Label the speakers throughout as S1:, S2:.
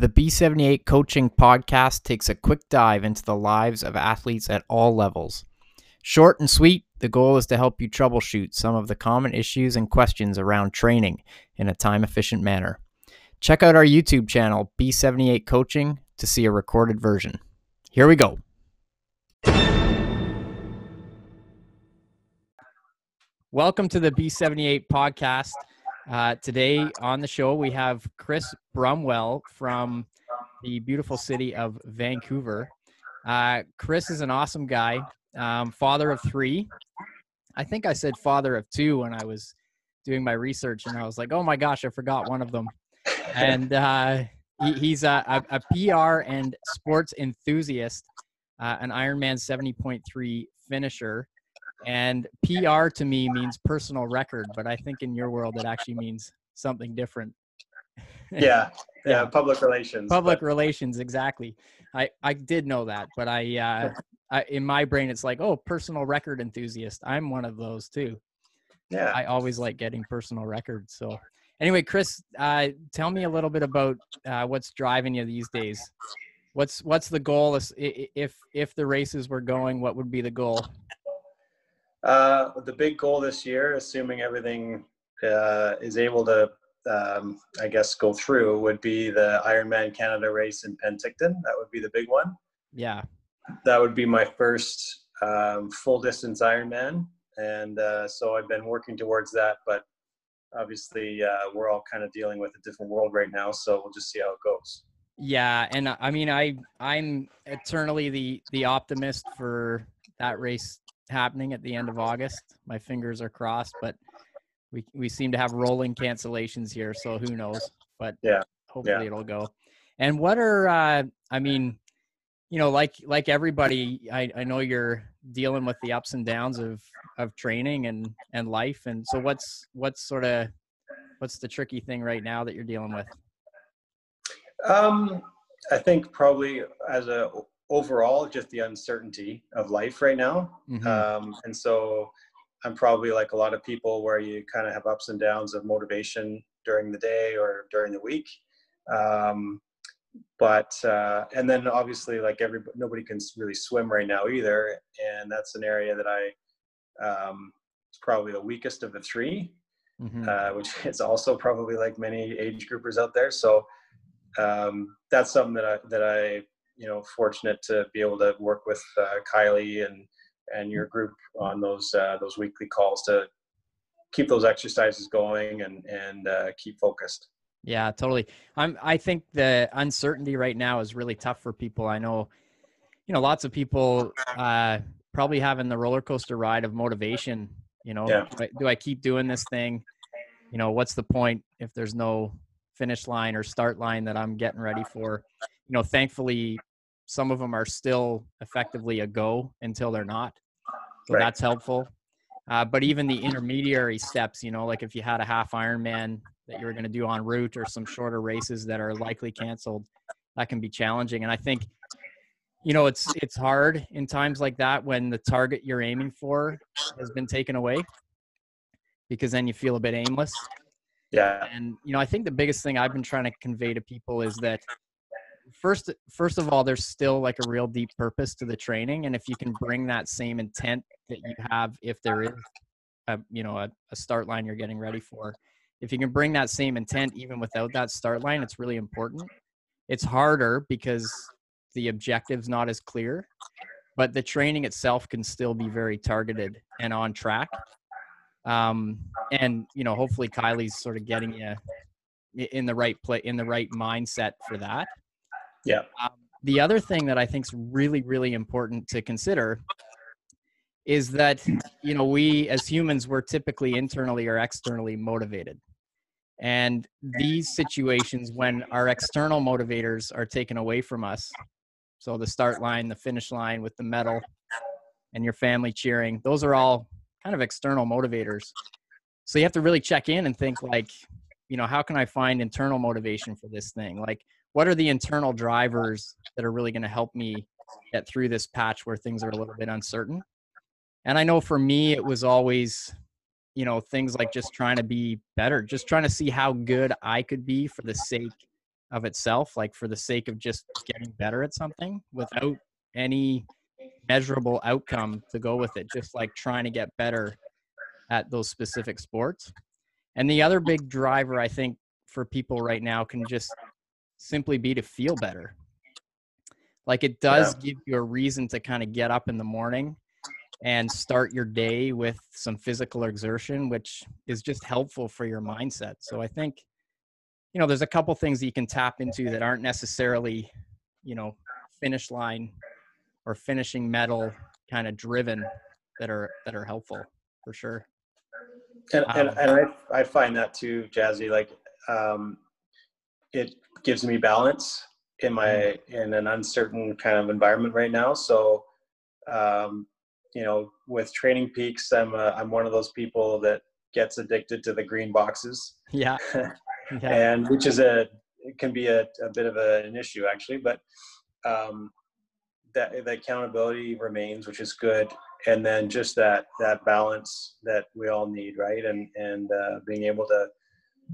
S1: The B78 Coaching Podcast takes a quick dive into the lives of athletes at all levels. Short and sweet, the goal is to help you troubleshoot some of the common issues and questions around training in a time efficient manner. Check out our YouTube channel, B78 Coaching, to see a recorded version. Here we go. Welcome to the B78 Podcast. Uh, today on the show, we have Chris Brumwell from the beautiful city of Vancouver. Uh, Chris is an awesome guy, um, father of three. I think I said father of two when I was doing my research, and I was like, oh my gosh, I forgot one of them. And uh, he, he's a, a, PR and sports enthusiast, uh, an Ironman 70.3 finisher. And PR to me means personal record, but I think in your world it actually means something different.
S2: yeah, yeah, public relations.
S1: Public but... relations, exactly. I I did know that, but I, uh, I in my brain it's like, oh, personal record enthusiast. I'm one of those too.
S2: Yeah.
S1: I always like getting personal records. So anyway, Chris, uh, tell me a little bit about uh, what's driving you these days. What's what's the goal? If if the races were going, what would be the goal?
S2: Uh, the big goal this year, assuming everything uh, is able to, um, I guess, go through, would be the Ironman Canada race in Penticton. That would be the big one.
S1: Yeah.
S2: That would be my first um, full distance Ironman. And uh, so I've been working towards that. But obviously, uh, we're all kind of dealing with a different world right now. So we'll just see how it goes.
S1: Yeah, and I mean, I I'm eternally the the optimist for that race happening at the end of August. My fingers are crossed, but we we seem to have rolling cancellations here, so who knows? But
S2: yeah,
S1: hopefully yeah. it'll go. And what are uh, I mean, you know, like like everybody, I I know you're dealing with the ups and downs of of training and and life, and so what's what's sort of what's the tricky thing right now that you're dealing with?
S2: Um, I think probably as a overall just the uncertainty of life right now. Mm-hmm. Um, and so I'm probably like a lot of people where you kind of have ups and downs of motivation during the day or during the week. Um, but uh, and then obviously like every nobody can really swim right now either, and that's an area that I um, it's probably the weakest of the 3 mm-hmm. uh, which is also probably like many age groupers out there. So um, that's something that I that I you know fortunate to be able to work with uh, Kylie and and your group on those uh, those weekly calls to keep those exercises going and and uh, keep focused.
S1: Yeah, totally. I'm. I think the uncertainty right now is really tough for people. I know, you know, lots of people uh, probably having the roller coaster ride of motivation. You know,
S2: yeah.
S1: do, I, do I keep doing this thing? You know, what's the point if there's no finish line or start line that I'm getting ready for? You know, thankfully, some of them are still effectively a go until they're not. So right. that's helpful. Uh, but even the intermediary steps, you know, like if you had a half Ironman that you were going to do en route or some shorter races that are likely canceled, that can be challenging. And I think, you know, it's it's hard in times like that when the target you're aiming for has been taken away, because then you feel a bit aimless.
S2: Yeah.
S1: And you know, I think the biggest thing I've been trying to convey to people is that first first of all there's still like a real deep purpose to the training and if you can bring that same intent that you have if there is a you know a, a start line you're getting ready for if you can bring that same intent even without that start line it's really important. It's harder because the objective's not as clear but the training itself can still be very targeted and on track. Um, and you know hopefully kylie's sort of getting you in the right play in the right mindset for that
S2: yeah. Um,
S1: the other thing that I think is really, really important to consider is that, you know, we as humans, we're typically internally or externally motivated. And these situations, when our external motivators are taken away from us, so the start line, the finish line with the medal, and your family cheering, those are all kind of external motivators. So you have to really check in and think, like, you know, how can I find internal motivation for this thing? Like, what are the internal drivers that are really going to help me get through this patch where things are a little bit uncertain and i know for me it was always you know things like just trying to be better just trying to see how good i could be for the sake of itself, like for the sake of just getting better at something without any measurable outcome to go with it, just like trying to get better at those specific sports. And the other big driver, I think, for people right now can just simply be to feel better. Like it does yeah. give you a reason to kind of get up in the morning and start your day with some physical exertion, which is just helpful for your mindset. So I think, you know, there's a couple things that you can tap into that aren't necessarily, you know, finish line or finishing medal kind of driven that are that are helpful for sure.
S2: And, and, um, and I, I find that too, Jazzy, like um, it gives me balance in my mm-hmm. in an uncertain kind of environment right now. So, um, you know, with Training Peaks, I'm a, I'm one of those people that gets addicted to the green boxes.
S1: Yeah. yeah.
S2: and which is a it can be a, a bit of a, an issue actually, but um, that the accountability remains, which is good. And then just that that balance that we all need, right? And and uh, being able to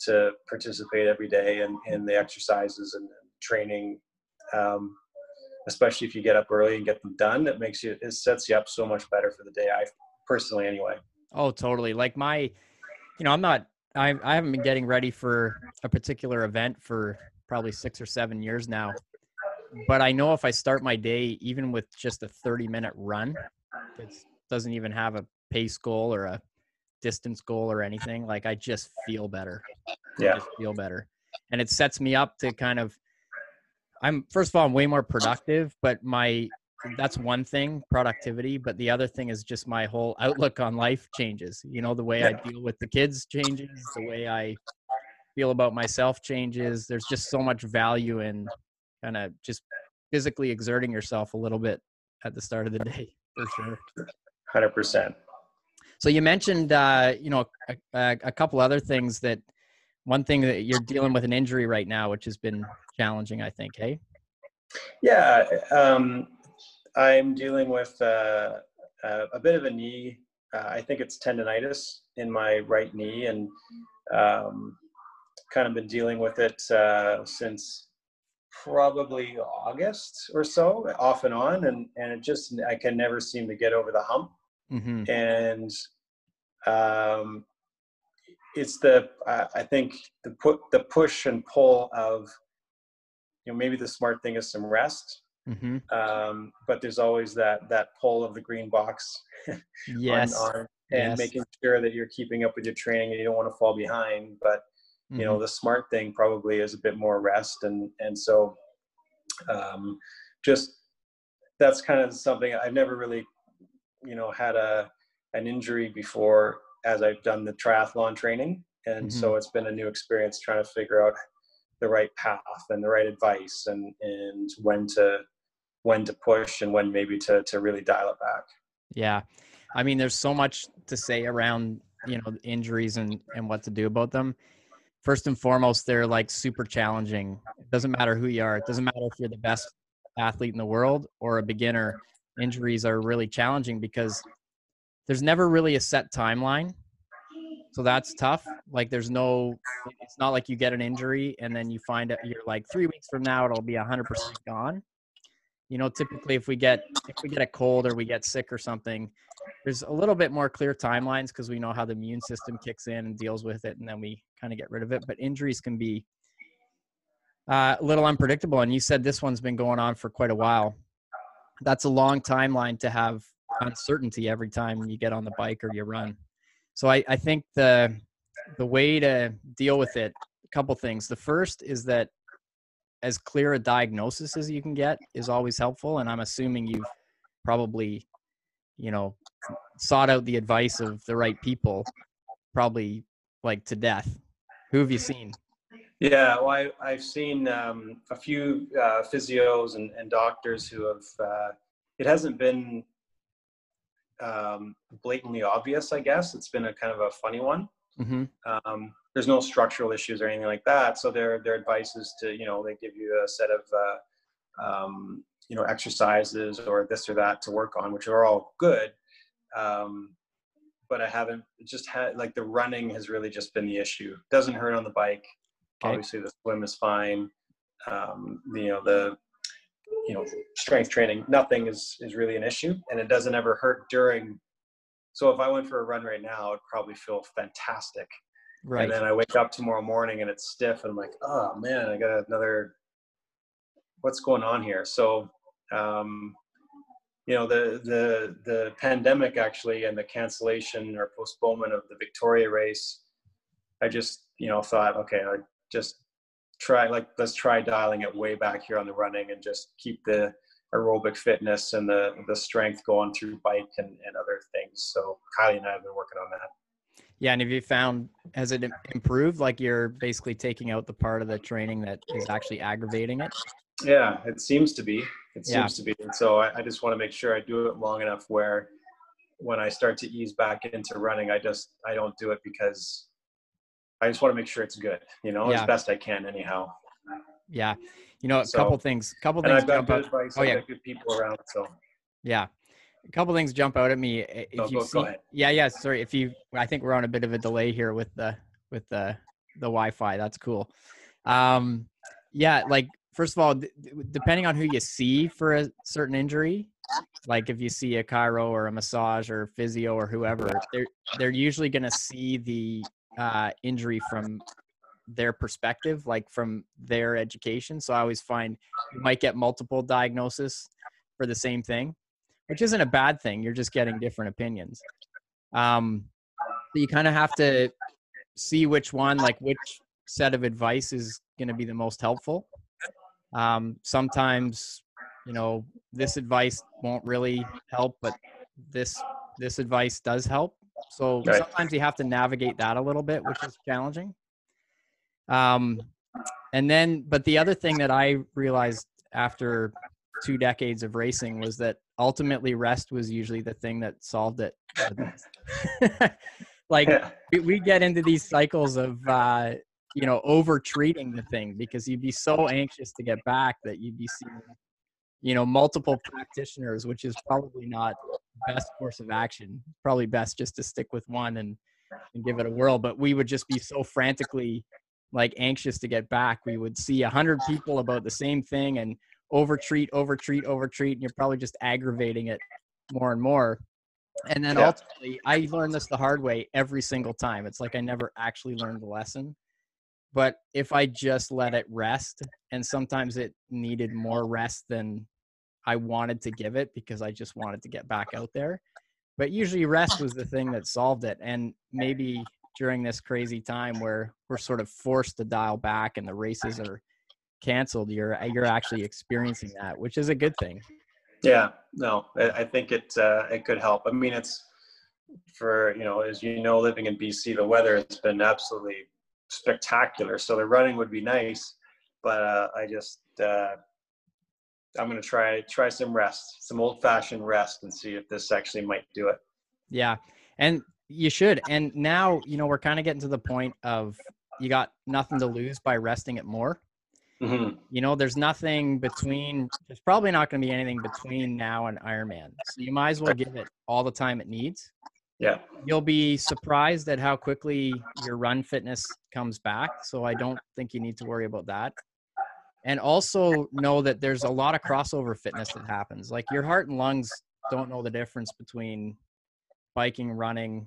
S2: to participate every day in, in the exercises and training um, especially if you get up early and get them done it makes you it sets you up so much better for the day. I personally anyway.
S1: Oh totally. Like my you know i'm not i, I haven't been getting ready for a particular event for probably six or seven years now. But i know if i start my day even with just a 30 minute run it doesn't even have a pace goal or a distance goal or anything like i just feel better.
S2: Yeah.
S1: feel better. And it sets me up to kind of i'm first of all i'm way more productive but my that's one thing productivity but the other thing is just my whole outlook on life changes. You know the way yeah. i deal with the kids changes the way i feel about myself changes. There's just so much value in kind of just physically exerting yourself a little bit at the start of the day for sure.
S2: 100%
S1: so you mentioned, uh, you know, a, a, couple other things that one thing that you're dealing with an injury right now, which has been challenging, I think. Hey.
S2: Yeah, um, I'm dealing with uh, a bit of a knee. Uh, I think it's tendonitis in my right knee, and um, kind of been dealing with it uh, since probably August or so, off and on, and and it just I can never seem to get over the hump mm-hmm. and um, it's the I think the put the push and pull of you know maybe the smart thing is some rest mm-hmm. um, but there's always that that pull of the green box
S1: yes on, on,
S2: and
S1: yes.
S2: making sure that you're keeping up with your training and you don't want to fall behind but you mm-hmm. know the smart thing probably is a bit more rest and and so um, just that's kind of something i've never really you know had a an injury before as I've done the triathlon training. And mm-hmm. so it's been a new experience trying to figure out the right path and the right advice and, and when to when to push and when maybe to to really dial it back.
S1: Yeah. I mean there's so much to say around, you know, injuries and and what to do about them. First and foremost, they're like super challenging. It doesn't matter who you are. It doesn't matter if you're the best athlete in the world or a beginner. Injuries are really challenging because there's never really a set timeline. So that's tough. Like there's no it's not like you get an injury and then you find out you're like 3 weeks from now it'll be 100% gone. You know, typically if we get if we get a cold or we get sick or something, there's a little bit more clear timelines because we know how the immune system kicks in and deals with it and then we kind of get rid of it, but injuries can be uh, a little unpredictable and you said this one's been going on for quite a while. That's a long timeline to have uncertainty every time you get on the bike or you run. So I, I think the the way to deal with it, a couple things. The first is that as clear a diagnosis as you can get is always helpful. And I'm assuming you've probably, you know, sought out the advice of the right people, probably like to death. Who have you seen?
S2: Yeah, well, I, I've seen um, a few uh, physios and, and doctors who have. Uh, it hasn't been um, blatantly obvious, I guess. It's been a kind of a funny one. Mm-hmm. Um, there's no structural issues or anything like that. So their their advice is to you know they give you a set of uh, um, you know exercises or this or that to work on, which are all good. Um, but I haven't just had like the running has really just been the issue. Doesn't hurt on the bike. Okay. Obviously, the swim is fine. um, you know the you know strength training nothing is is really an issue and it doesn't ever hurt during so if i went for a run right now i'd probably feel fantastic right and then i wake up tomorrow morning and it's stiff and i'm like oh man i got another what's going on here so um you know the the the pandemic actually and the cancellation or postponement of the victoria race i just you know thought okay i just try like let's try dialing it way back here on the running and just keep the aerobic fitness and the the strength going through bike and, and other things. So Kylie and I have been working on that.
S1: Yeah, and have you found has it improved? Like you're basically taking out the part of the training that is actually aggravating it.
S2: Yeah, it seems to be. It seems yeah. to be. And so I, I just want to make sure I do it long enough where when I start to ease back into running, I just I don't do it because I just want to make sure it's good, you know, yeah. as best I can anyhow.
S1: Yeah. You know, a so, couple things, couple things
S2: jump out. Advice, oh, yeah. good people around. So
S1: yeah. A couple things jump out at me. If no, you go, see, go yeah, yeah. Sorry. If you, I think we're on a bit of a delay here with the, with the, the Wi-Fi. That's cool. Um, yeah. Like, first of all, d- depending on who you see for a certain injury, like if you see a chiro or a massage or physio or whoever, they're, they're usually going to see the uh, injury from their perspective, like from their education. So I always find you might get multiple diagnosis for the same thing, which isn't a bad thing. You're just getting different opinions. Um, you kind of have to see which one, like which set of advice is going to be the most helpful. Um, sometimes, you know, this advice won't really help, but this this advice does help. So right. sometimes you have to navigate that a little bit, which is challenging. Um, and then, but the other thing that I realized after two decades of racing was that ultimately rest was usually the thing that solved it. like yeah. we, we, get into these cycles of, uh, you know, over treating the thing because you'd be so anxious to get back that you'd be seeing, you know, multiple practitioners, which is probably not best course of action. Probably best just to stick with one and, and give it a whirl. But we would just be so frantically like anxious to get back. We would see a hundred people about the same thing and over treat, over treat, over treat, and you're probably just aggravating it more and more. And then yeah. ultimately, I learned this the hard way every single time. It's like I never actually learned the lesson. But if I just let it rest, and sometimes it needed more rest than I wanted to give it because I just wanted to get back out there. But usually rest was the thing that solved it. And maybe during this crazy time where we're sort of forced to dial back and the races are canceled, you're you're actually experiencing that, which is a good thing.
S2: Yeah, no, I think it uh, it could help. I mean, it's for you know, as you know, living in BC, the weather has been absolutely spectacular. So the running would be nice, but uh, I just uh, I'm going to try try some rest, some old fashioned rest, and see if this actually might do it.
S1: Yeah, and you should. And now you know we're kind of getting to the point of you got nothing to lose by resting it more. Mm-hmm. You know, there's nothing between. There's probably not going to be anything between now and Ironman, so you might as well give it all the time it needs.
S2: Yeah.
S1: You'll be surprised at how quickly your run fitness comes back. So I don't think you need to worry about that and also know that there's a lot of crossover fitness that happens. Like your heart and lungs don't know the difference between biking, running,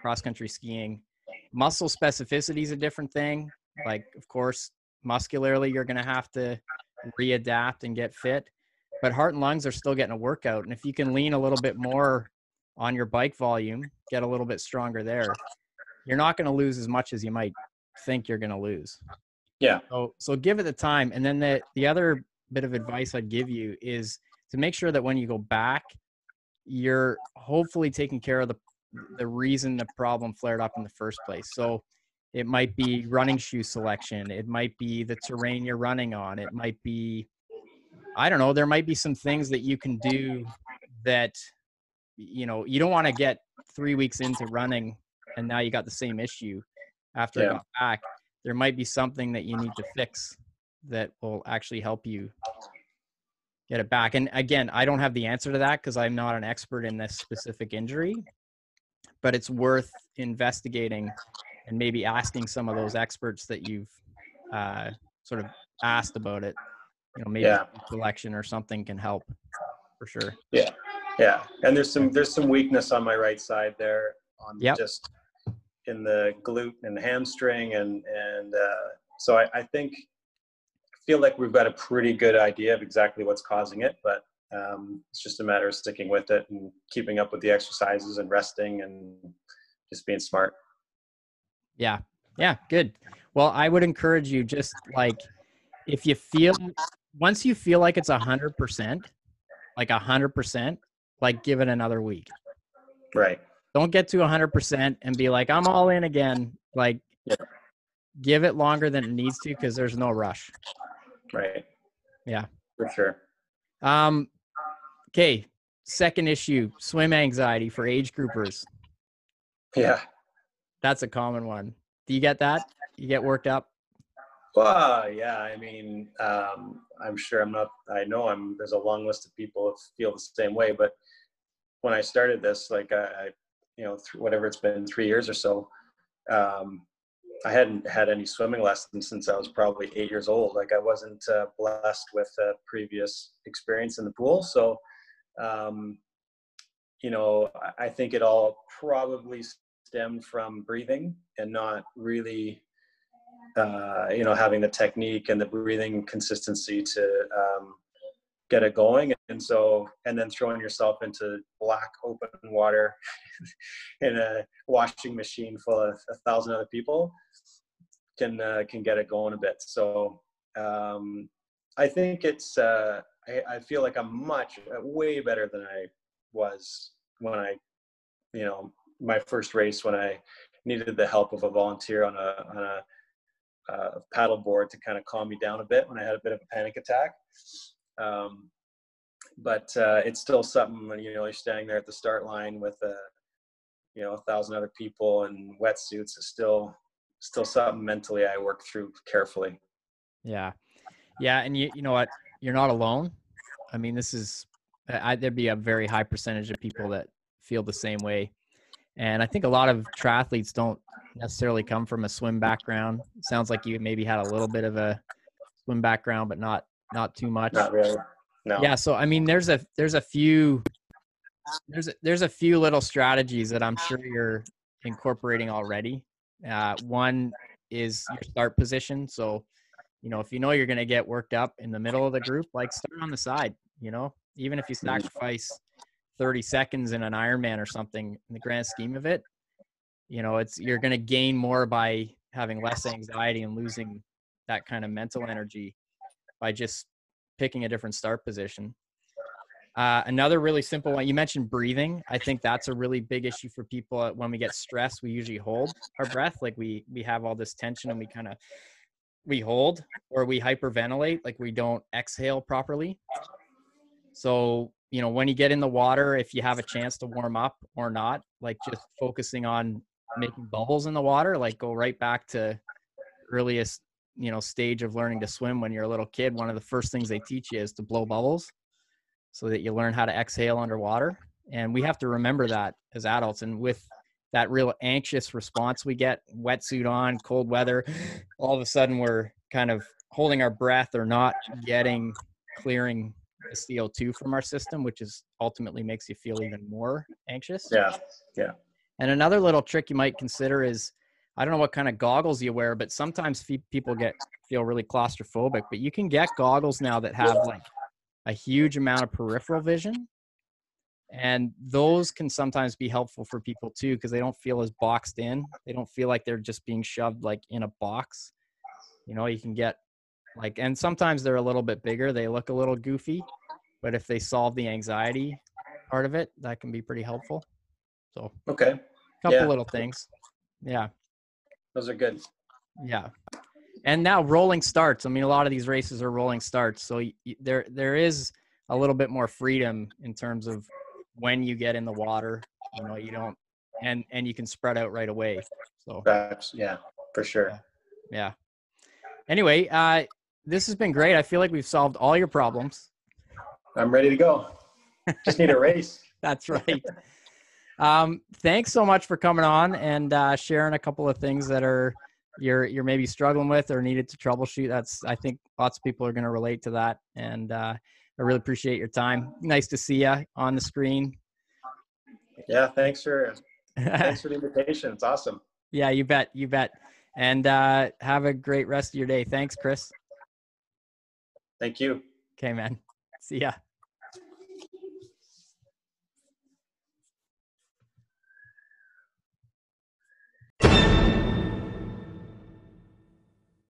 S1: cross country skiing. Muscle specificity is a different thing. Like, of course, muscularly, you're going to have to readapt and get fit, but heart and lungs are still getting a workout. And if you can lean a little bit more on your bike volume, get a little bit stronger there, you're not going to lose as much as you might think you're going to lose.
S2: Yeah.
S1: So so give it the time. And then the the other bit of advice I'd give you is to make sure that when you go back, you're hopefully taking care of the the reason the problem flared up in the first place. So it might be running shoe selection. It might be the terrain you're running on. It might be, I don't know, there might be some things that you can do that, you know, you don't want to get three weeks into running and now you got the same issue after yeah. got back there might be something that you need to fix that will actually help you get it back. And again, I don't have the answer to that because I'm not an expert in this specific injury, but it's worth investigating and maybe asking some of those experts that you've uh, sort of asked about it, you know, maybe
S2: Yeah.
S1: selection or something can help for sure.
S2: Yeah, yeah. And there's some there's some weakness on my right side there on
S1: Yep.
S2: just in the glute and hamstring and and uh, so I, I think I feel like we've got a pretty good idea of exactly what's causing it, but um, it's just a matter of sticking with it and keeping up with the exercises and resting and just being smart.
S1: Yeah. Yeah. Good. Well, I would encourage you just like if you feel once you feel like it's a hundred percent, like a hundred percent, like give it another week.
S2: Right.
S1: Don't get to a hundred percent and be like, I'm all in again. Like
S2: Yeah.
S1: give it longer than it needs to because there's no rush.
S2: Right.
S1: Yeah.
S2: For sure.
S1: Um okay. Second issue, swim anxiety for age groupers.
S2: Yeah.
S1: That's a common one. Do you get that? You get worked up?
S2: Well, yeah. I mean, um, I'm sure I'm not. I know I'm. There's a long list of people who feel the same way. But when I started this, like I you know, whatever it's been, three years or so, um, I hadn't had any swimming lessons since I was probably eight years old. Like I wasn't uh, blessed with a previous experience in the pool, so um, you know, I, I think it all probably stemmed from breathing and not really uh, you know, having the technique and the breathing consistency to um, get it going. And so, and then throwing yourself into black open water in a washing machine full of a thousand other people can uh, can get it going a bit. So, um, I think it's. Uh, I, I feel like I'm much uh, way better than I was when I, you know, my first race when I needed the help of a volunteer on a on a uh, paddleboard to kind of calm me down a bit when I had a bit of a panic attack. Um, but uh, it's still something when you know you're standing there at the start line with a you know a thousand other people in wetsuits. It's still still something mentally I work through carefully.
S1: Yeah. Yeah. And you, you know what? You're not alone. I mean, this is, I, there'd be a very high percentage of people that feel the same way. And I think a lot of triathletes don't necessarily come from a swim background. Sounds like you maybe had a little bit of a swim background, but not, not too much.
S2: Not really. No.
S1: Yeah. So, I mean, there's a, there's a few, there's, a, there's a few little strategies that I'm sure you're incorporating already. Uh, one is your start position. So, you know, if you know you're going to get worked up in the middle of the group, like start on the side, you know, even if you sacrifice 30 seconds in an Ironman or something in the grand scheme of it, you know, it's, you're going to gain more by having less anxiety and losing that kind of mental energy by just picking a different start position. Uh, another really simple one, you mentioned breathing. I think that's a really big issue for people uh, when we get stressed. We usually hold our breath, like we we have all this tension and we kind of we hold or we hyperventilate, like we don't exhale properly. So you know when you get in the water, if you have a chance to warm up or not, like just focusing on making bubbles in the water, like go right back to earliest you know stage of learning to swim when you're a little kid. One of the first things they teach you is to blow bubbles so that you learn how to exhale underwater. And we have to remember that as adults. And with that real anxious response we get, wetsuit on, cold weather, all of a sudden we're kind of holding our breath or not getting clearing the CO2 from our system, which is ultimately makes you feel even more anxious.
S2: Yeah. Yeah.
S1: And another little trick you might consider is I don't know what kind of goggles you wear, but sometimes people get feel really claustrophobic, but you can get goggles now that have like a huge amount of peripheral vision. And those can sometimes be helpful for people too because they don't feel as boxed in. They don't feel like they're just being shoved like in a box. You know, you can get like, and sometimes they're a little bit bigger. They look a little goofy, but if they solve the anxiety part of it, that can be pretty helpful. So,
S2: Okay.
S1: a couple
S2: Yeah.
S1: little things. Yeah.
S2: Those are good.
S1: Yeah. And now rolling starts. I mean, a lot of these races are rolling starts, so y- y- there there is a little bit more freedom in terms of when you get in the water. You know, you don't, and and you can spread out right away. So
S2: That's, yeah, for sure.
S1: yeah. Anyway, uh, this has been great. I feel like we've solved all your problems.
S2: I'm ready to go. Just need a race.
S1: That's right. Um, thanks so much for coming on and uh, sharing a couple of things that are you're you're maybe struggling with or needed to troubleshoot. That's I think lots of people are going to relate to that, and uh, I really appreciate your time. Nice to see you on the screen.
S2: Yeah, thanks for thanks for the invitation. It's awesome.
S1: Yeah, you bet, you bet. And uh, have a great rest of your day. Thanks, Chris.
S2: Thank you.
S1: Okay, man. See ya.